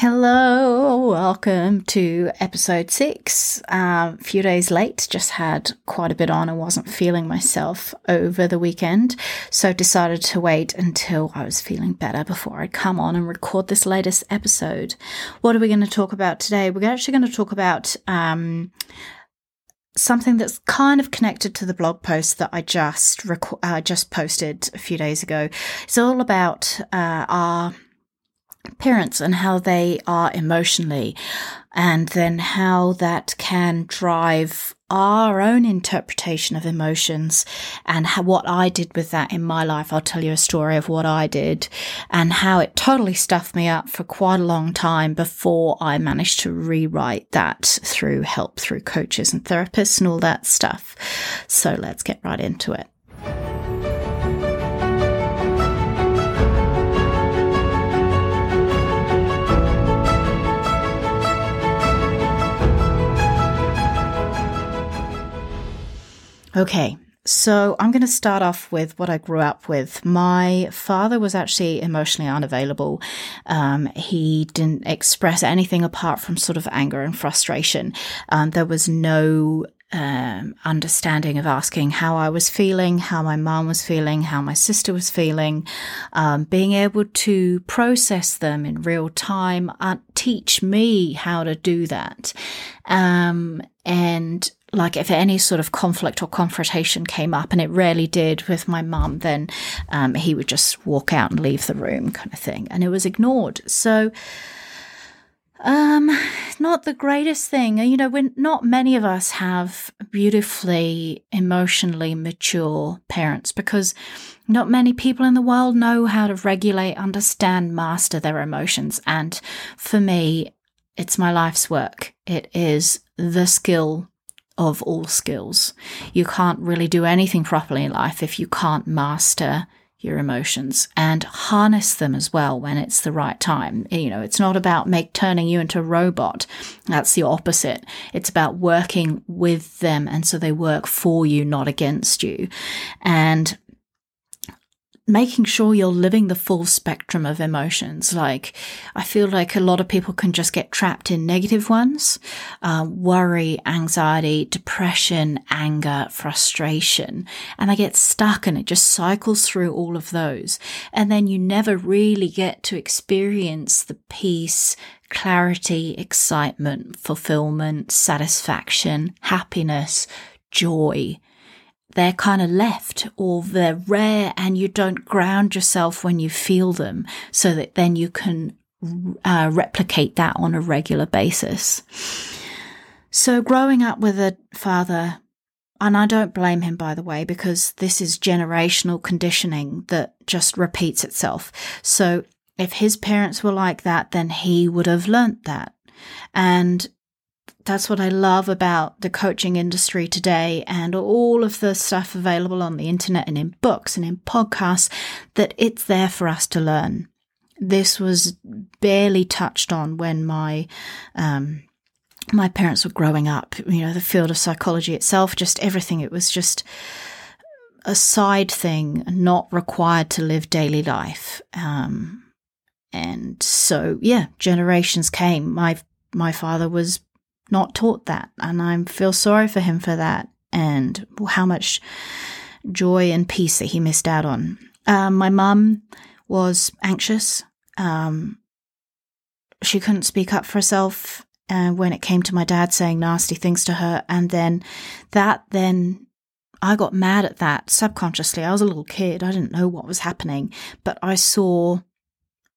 Hello, welcome to episode six. Um, a few days late, just had quite a bit on. I wasn't feeling myself over the weekend, so decided to wait until I was feeling better before I come on and record this latest episode. What are we going to talk about today? We're actually going to talk about um, something that's kind of connected to the blog post that I just rec- uh, just posted a few days ago. It's all about uh, our parents and how they are emotionally, and then how that can drive our own interpretation of emotions and how, what I did with that in my life. I'll tell you a story of what I did and how it totally stuffed me up for quite a long time before I managed to rewrite that through help through coaches and therapists and all that stuff. So let's get right into it. Okay, so I'm going to start off with what I grew up with. My father was actually emotionally unavailable. Um, he didn't express anything apart from sort of anger and frustration. Um, there was no um, understanding of asking how I was feeling, how my mom was feeling, how my sister was feeling, um, being able to process them in real time, uh, teach me how to do that. Um, and like if any sort of conflict or confrontation came up, and it rarely did with my mum, then um, he would just walk out and leave the room, kind of thing, and it was ignored. So, um, not the greatest thing. You know, when not many of us have beautifully emotionally mature parents because not many people in the world know how to regulate, understand, master their emotions. And for me, it's my life's work. It is the skill of all skills. You can't really do anything properly in life if you can't master your emotions and harness them as well when it's the right time. You know, it's not about make turning you into a robot. That's the opposite. It's about working with them and so they work for you, not against you. And making sure you're living the full spectrum of emotions. Like, I feel like a lot of people can just get trapped in negative ones uh, worry, anxiety, depression, anger, frustration. And they get stuck and it just cycles through all of those. And then you never really get to experience the peace, clarity, excitement, fulfillment, satisfaction, happiness, joy they're kind of left or they're rare and you don't ground yourself when you feel them so that then you can uh, replicate that on a regular basis. So growing up with a father, and I don't blame him, by the way, because this is generational conditioning that just repeats itself. So if his parents were like that, then he would have learnt that. And that's what I love about the coaching industry today and all of the stuff available on the internet and in books and in podcasts that it's there for us to learn. This was barely touched on when my, um, my parents were growing up, you know, the field of psychology itself, just everything. It was just a side thing, not required to live daily life. Um, and so, yeah, generations came. My, my father was not taught that. And I feel sorry for him for that and how much joy and peace that he missed out on. Um, my mum was anxious. Um, she couldn't speak up for herself uh, when it came to my dad saying nasty things to her. And then that then I got mad at that subconsciously. I was a little kid. I didn't know what was happening, but I saw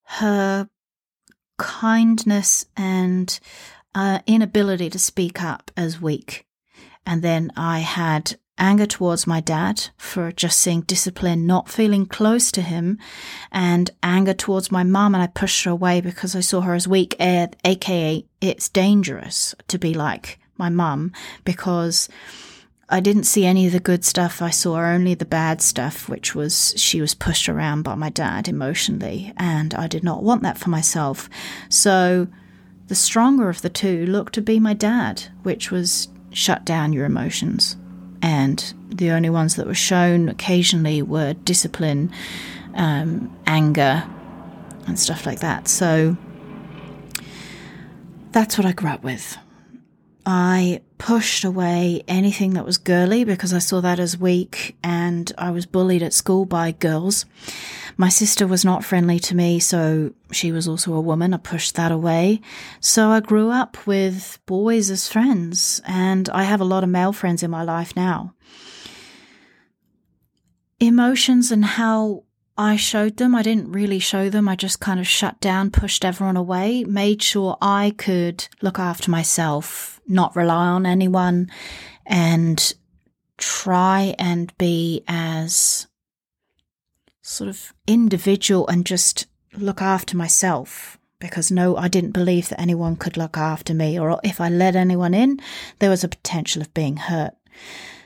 her kindness and uh, inability to speak up as weak. And then I had anger towards my dad for just seeing discipline, not feeling close to him, and anger towards my mum. And I pushed her away because I saw her as weak, aka it's dangerous to be like my mum because I didn't see any of the good stuff. I saw only the bad stuff, which was she was pushed around by my dad emotionally, and I did not want that for myself. So the stronger of the two looked to be my dad, which was shut down your emotions. And the only ones that were shown occasionally were discipline, um, anger, and stuff like that. So that's what I grew up with. I pushed away anything that was girly because I saw that as weak and I was bullied at school by girls. My sister was not friendly to me, so she was also a woman. I pushed that away. So I grew up with boys as friends and I have a lot of male friends in my life now. Emotions and how I showed them. I didn't really show them. I just kind of shut down, pushed everyone away, made sure I could look after myself, not rely on anyone, and try and be as sort of individual and just look after myself because no, I didn't believe that anyone could look after me, or if I let anyone in, there was a potential of being hurt.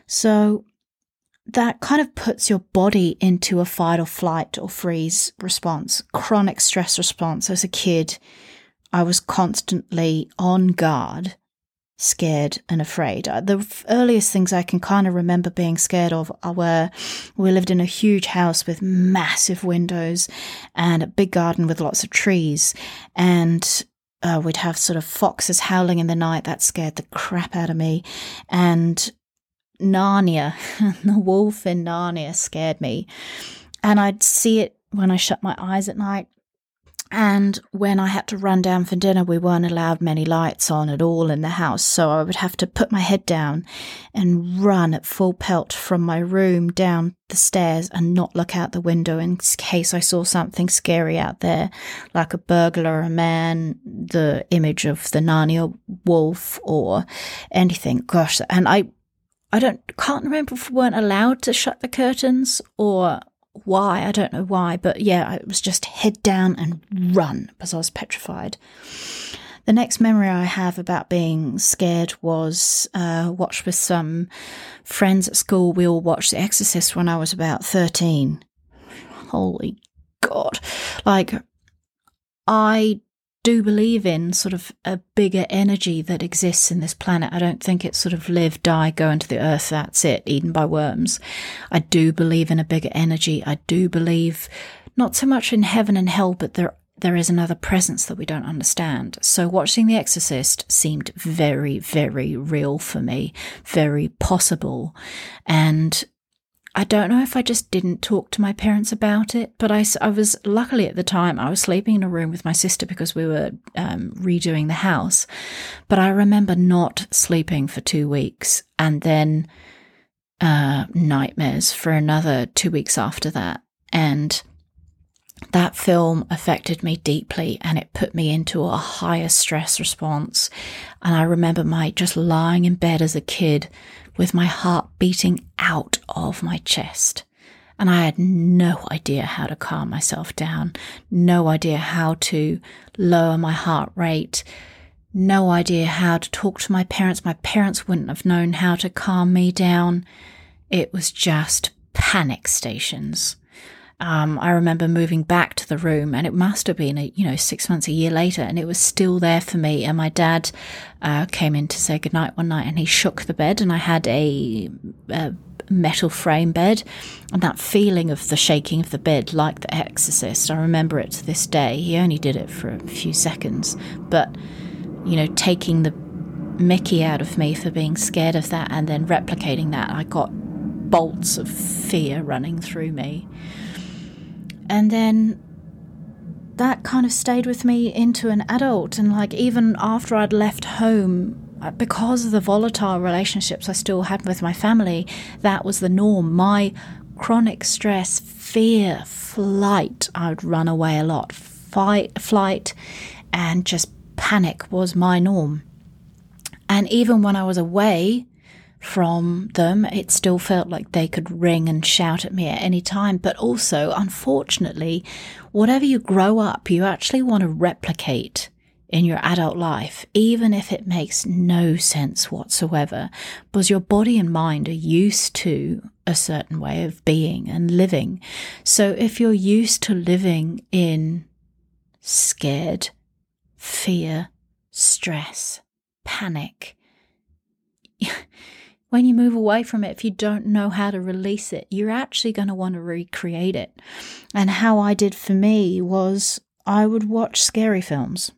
So that kind of puts your body into a fight or flight or freeze response, chronic stress response. As a kid, I was constantly on guard, scared and afraid. Uh, the earliest things I can kind of remember being scared of were we lived in a huge house with massive windows and a big garden with lots of trees. And uh, we'd have sort of foxes howling in the night. That scared the crap out of me. And Narnia, the wolf in Narnia scared me. And I'd see it when I shut my eyes at night. And when I had to run down for dinner, we weren't allowed many lights on at all in the house. So I would have to put my head down and run at full pelt from my room down the stairs and not look out the window in case I saw something scary out there, like a burglar, a man, the image of the Narnia wolf, or anything. Gosh. And I I don't can't remember if we weren't allowed to shut the curtains or why. I don't know why, but yeah, it was just head down and run because I was petrified. The next memory I have about being scared was uh, watched with some friends at school. We all watched The Exorcist when I was about 13. Holy God. Like, I do believe in sort of a bigger energy that exists in this planet. I don't think it's sort of live, die, go into the earth, that's it, eaten by worms. I do believe in a bigger energy. I do believe not so much in heaven and hell, but there there is another presence that we don't understand. So watching The Exorcist seemed very, very real for me, very possible. And I don't know if I just didn't talk to my parents about it, but I, I was luckily at the time I was sleeping in a room with my sister because we were um, redoing the house. But I remember not sleeping for two weeks and then uh, nightmares for another two weeks after that. And that film affected me deeply and it put me into a higher stress response. And I remember my just lying in bed as a kid with my heart beating out of my chest. And I had no idea how to calm myself down, no idea how to lower my heart rate, no idea how to talk to my parents. My parents wouldn't have known how to calm me down. It was just panic stations. Um, I remember moving back to the room, and it must have been, a, you know, six months, a year later, and it was still there for me. And my dad uh, came in to say goodnight one night, and he shook the bed, and I had a, a metal frame bed, and that feeling of the shaking of the bed, like The Exorcist, I remember it to this day. He only did it for a few seconds, but you know, taking the Mickey out of me for being scared of that, and then replicating that, I got bolts of fear running through me. And then that kind of stayed with me into an adult. And like, even after I'd left home, uh, because of the volatile relationships I still had with my family, that was the norm. My chronic stress, fear, flight, I would run away a lot. Fight, flight, and just panic was my norm. And even when I was away, from them. It still felt like they could ring and shout at me at any time. But also, unfortunately, whatever you grow up, you actually want to replicate in your adult life, even if it makes no sense whatsoever, because your body and mind are used to a certain way of being and living. So if you're used to living in scared, fear, stress, panic, when you move away from it, if you don't know how to release it, you're actually going to want to recreate it. And how I did for me was I would watch scary films.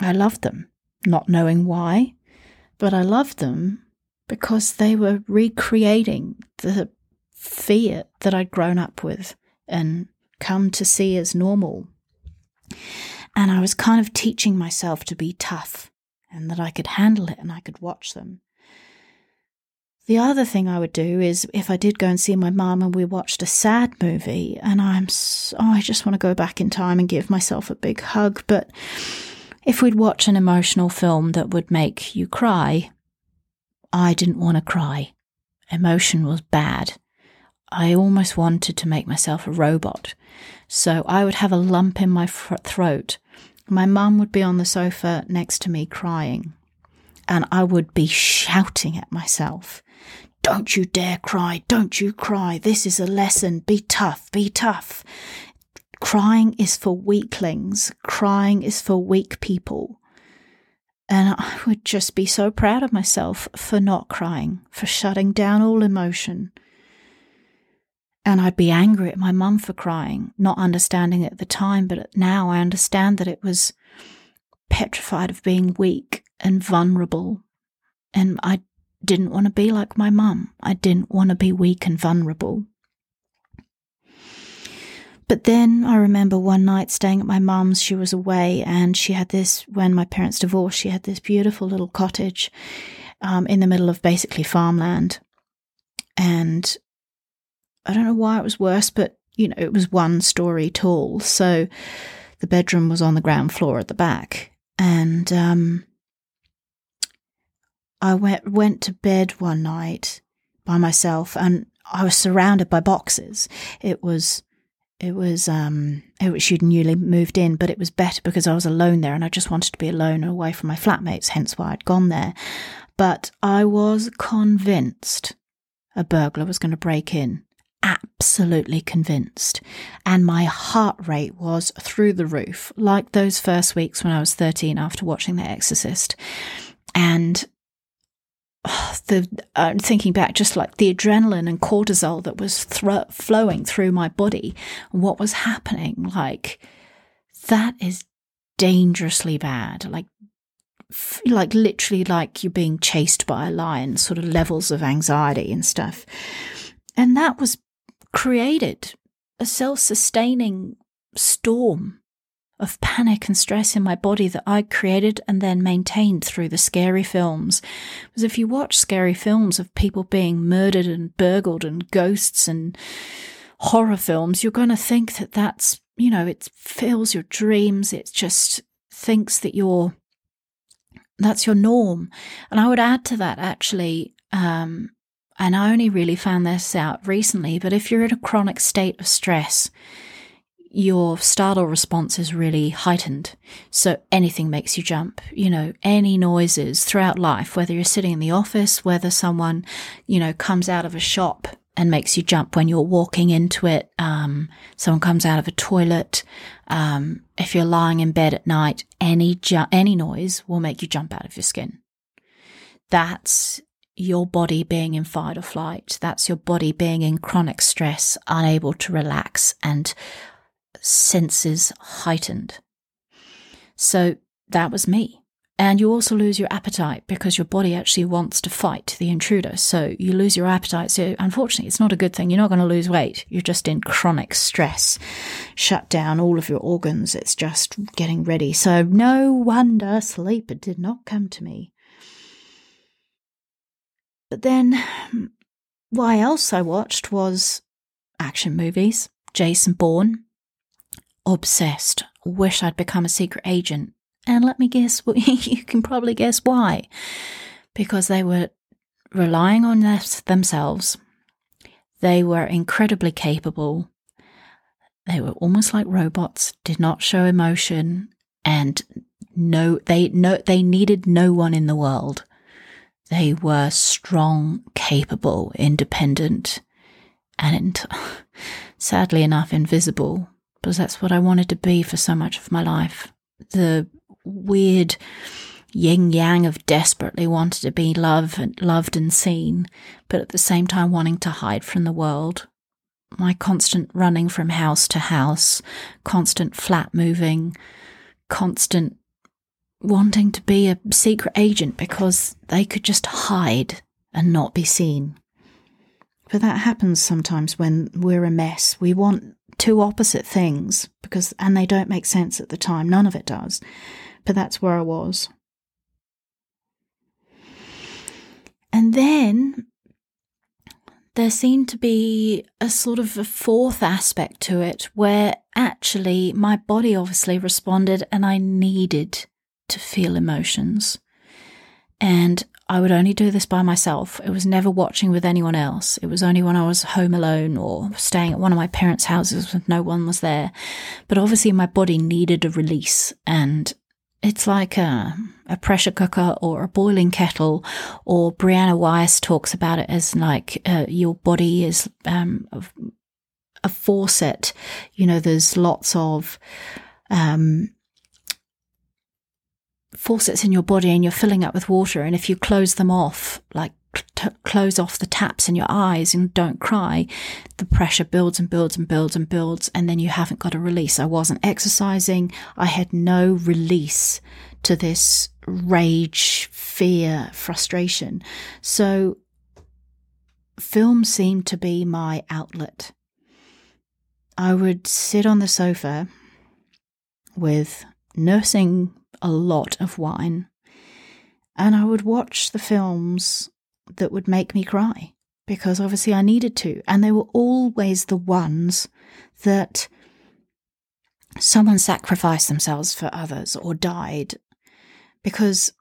I loved them, not knowing why, but I loved them because they were recreating the fear that I'd grown up with and come to see as normal. And I was kind of teaching myself to be tough and that I could handle it and I could watch them. The other thing I would do is if I did go and see my mum and we watched a sad movie and I'm so, oh, I just want to go back in time and give myself a big hug, but if we'd watch an emotional film that would make you cry, I didn't want to cry. Emotion was bad. I almost wanted to make myself a robot. So I would have a lump in my throat. My mum would be on the sofa next to me crying. And I would be shouting at myself, Don't you dare cry! Don't you cry! This is a lesson! Be tough! Be tough! Crying is for weaklings. Crying is for weak people. And I would just be so proud of myself for not crying, for shutting down all emotion. And I'd be angry at my mum for crying, not understanding it at the time, but now I understand that it was petrified of being weak and vulnerable. And I didn't want to be like my mum. I didn't want to be weak and vulnerable. But then I remember one night staying at my mum's, she was away, and she had this, when my parents divorced, she had this beautiful little cottage um, in the middle of basically farmland. And I don't know why it was worse, but, you know, it was one story tall. So the bedroom was on the ground floor at the back. And um, I went, went to bed one night by myself, and I was surrounded by boxes. It was it was um it was she'd newly moved in, but it was better because I was alone there and I just wanted to be alone and away from my flatmates, hence why I'd gone there. But I was convinced a burglar was going to break in. Absolutely convinced. And my heart rate was through the roof, like those first weeks when I was 13 after watching The Exorcist. And the uh, thinking back, just like the adrenaline and cortisol that was flowing through my body, what was happening, like that is dangerously bad. Like, f- like literally, like you're being chased by a lion, sort of levels of anxiety and stuff. And that was created a self-sustaining storm of panic and stress in my body that I created and then maintained through the scary films. Because if you watch scary films of people being murdered and burgled and ghosts and horror films, you're going to think that that's, you know, it fills your dreams. It just thinks that you're, that's your norm. And I would add to that actually, um, and I only really found this out recently, but if you're in a chronic state of stress, your startle response is really heightened. So anything makes you jump. You know, any noises throughout life, whether you're sitting in the office, whether someone, you know, comes out of a shop and makes you jump when you're walking into it. Um, someone comes out of a toilet. Um, if you're lying in bed at night, any ju- any noise will make you jump out of your skin. That's your body being in fight or flight. That's your body being in chronic stress, unable to relax and senses heightened. So that was me. And you also lose your appetite because your body actually wants to fight the intruder. So you lose your appetite. So unfortunately, it's not a good thing. You're not going to lose weight. You're just in chronic stress. Shut down all of your organs. It's just getting ready. So no wonder sleep did not come to me. But then, hmm, why else I watched was action movies. Jason Bourne, obsessed. Wish I'd become a secret agent. And let me guess, you can probably guess why. Because they were relying on themselves. They were incredibly capable. They were almost like robots, did not show emotion, and no, they no, they needed no one in the world. They were strong, capable, independent, and sadly enough, invisible because that's what I wanted to be for so much of my life. The weird yin yang of desperately wanting to be loved and loved and seen, but at the same time wanting to hide from the world. My constant running from house to house, constant flat moving, constant wanting to be a secret agent because they could just hide and not be seen. But that happens sometimes when we're a mess. We want two opposite things because, and they don't make sense at the time. None of it does. But that's where I was. And then there seemed to be a sort of a fourth aspect to it where actually my body obviously responded and I needed to feel emotions. And I would only do this by myself. It was never watching with anyone else. It was only when I was home alone or staying at one of my parents' houses when no one was there. But obviously, my body needed a release, and it's like a, a pressure cooker or a boiling kettle. Or Brianna Weiss talks about it as like uh, your body is um, a, a faucet. You know, there's lots of um, faucets in your body and you're filling up with water. And if you close them off, like t- close off the taps in your eyes and don't cry, the pressure builds and builds and builds and builds. And then you haven't got a release. I wasn't exercising. I had no release to this rage, fear, frustration. So film seemed to be my outlet. I would sit on the sofa with nursing a lot of wine. And I would watch the films that would make me cry because obviously I needed to. And they were always the ones that someone sacrificed themselves for others or died because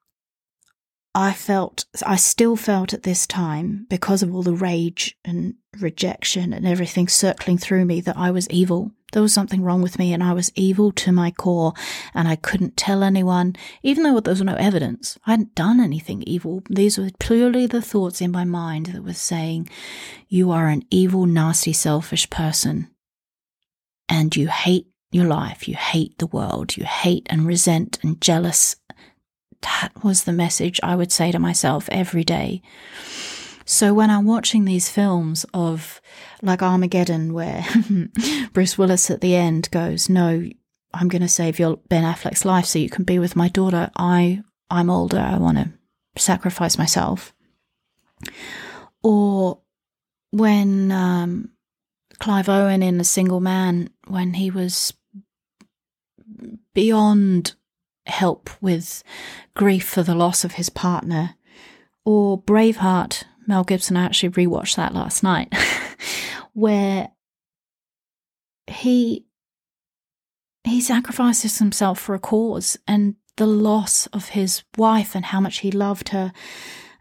I felt, I still felt at this time, because of all the rage and rejection and everything circling through me, that I was evil. There was something wrong with me and I was evil to my core and I couldn't tell anyone, even though there was no evidence. I hadn't done anything evil. These were purely the thoughts in my mind that were saying, you are an evil, nasty, selfish person and you hate your life. You hate the world. You hate and resent and jealous that was the message I would say to myself every day. So when I'm watching these films of like Armageddon, where Bruce Willis at the end goes, "No, I'm going to save your Ben Affleck's life so you can be with my daughter. I I'm older. I want to sacrifice myself." Or when um, Clive Owen in A Single Man, when he was beyond help with grief for the loss of his partner. Or Braveheart, Mel Gibson, I actually rewatched that last night, where he he sacrifices himself for a cause and the loss of his wife and how much he loved her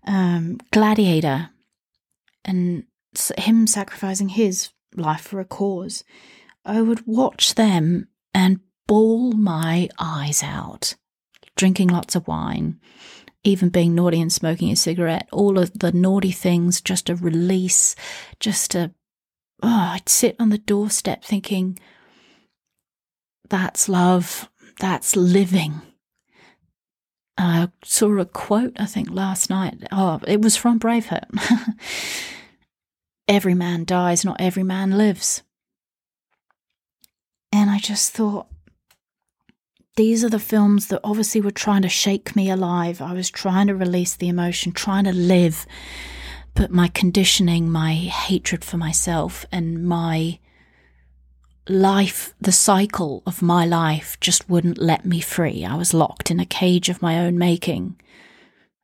um, gladiator and him sacrificing his life for a cause. I would watch them and bawl my eyes out, drinking lots of wine, even being naughty and smoking a cigarette, all of the naughty things, just a release, just a, oh, I'd sit on the doorstep thinking, that's love, that's living. Uh, I saw a quote, I think, last night. Oh, it was from Braveheart. every man dies, not every man lives. And I just thought, these are the films that obviously were trying to shake me alive. I was trying to release the emotion, trying to live. But my conditioning, my hatred for myself, and my life, the cycle of my life just wouldn't let me free. I was locked in a cage of my own making.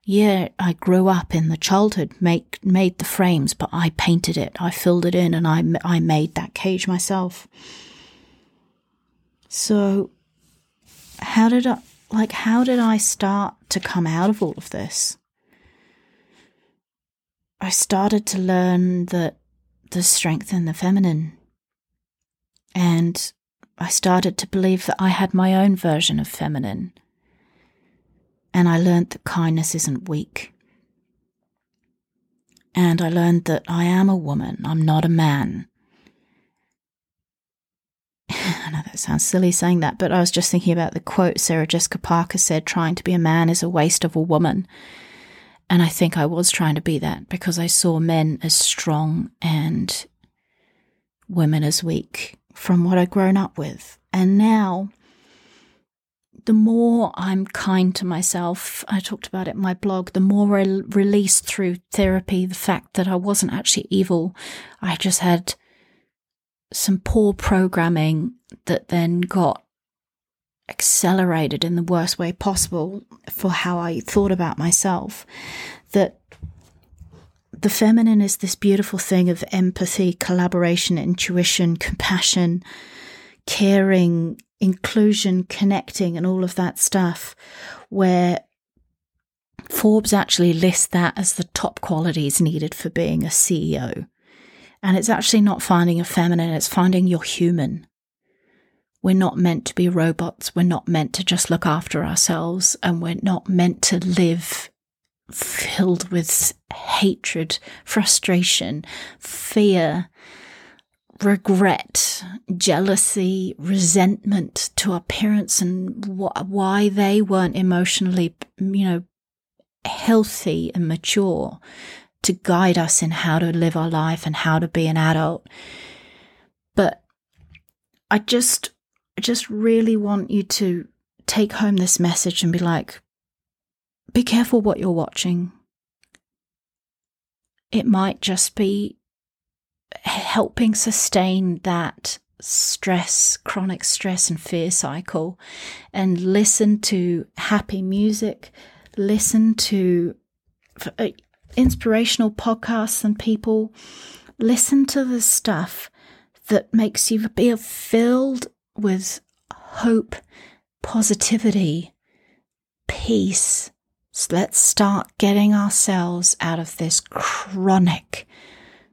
Yeah, I grew up in the childhood, make, made the frames, but I painted it, I filled it in, and I, I made that cage myself. So how did I like how did I start to come out of all of this? I started to learn that the strength in the feminine. And I started to believe that I had my own version of feminine. And I learned that kindness isn't weak. And I learned that I am a woman, I'm not a man. I know that sounds silly saying that, but I was just thinking about the quote Sarah Jessica Parker said trying to be a man is a waste of a woman. And I think I was trying to be that because I saw men as strong and women as weak from what I'd grown up with. And now, the more I'm kind to myself, I talked about it in my blog, the more I released through therapy the fact that I wasn't actually evil. I just had some poor programming that then got accelerated in the worst way possible for how I thought about myself. That the feminine is this beautiful thing of empathy, collaboration, intuition, compassion, caring, inclusion, connecting, and all of that stuff, where Forbes actually lists that as the top qualities needed for being a CEO. And it's actually not finding a feminine, it's finding your human. We're not meant to be robots. We're not meant to just look after ourselves. And we're not meant to live filled with hatred, frustration, fear, regret, jealousy, resentment to our parents and wh- why they weren't emotionally, you know, healthy and mature to guide us in how to live our life and how to be an adult. But I just, I just really want you to take home this message and be like, be careful what you're watching. It might just be helping sustain that stress, chronic stress and fear cycle, and listen to happy music, listen to uh, inspirational podcasts and people, listen to the stuff that makes you be filled with hope, positivity, peace. So let's start getting ourselves out of this chronic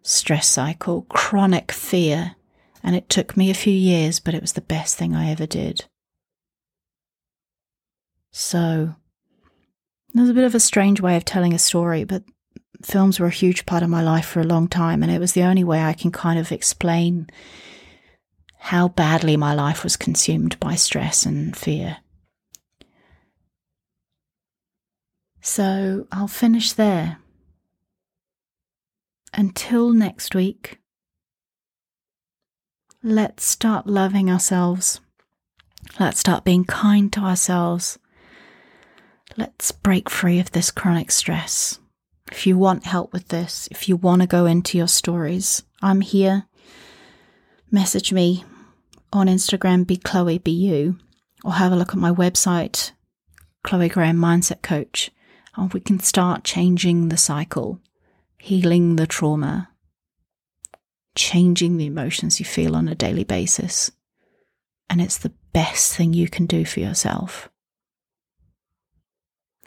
stress cycle, chronic fear. And it took me a few years, but it was the best thing I ever did. So, there's a bit of a strange way of telling a story, but films were a huge part of my life for a long time, and it was the only way I can kind of explain how badly my life was consumed by stress and fear. So I'll finish there. Until next week, let's start loving ourselves. Let's start being kind to ourselves. Let's break free of this chronic stress. If you want help with this, if you want to go into your stories, I'm here. Message me on Instagram, be Chloe, be you, or have a look at my website, Chloe Graham Mindset Coach, and we can start changing the cycle healing the trauma, changing the emotions you feel on a daily basis. And it's the best thing you can do for yourself.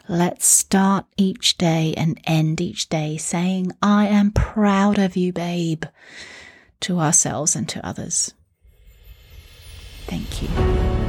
Let's start each day and end each day saying, I am proud of you, babe, to ourselves and to others. Thank you.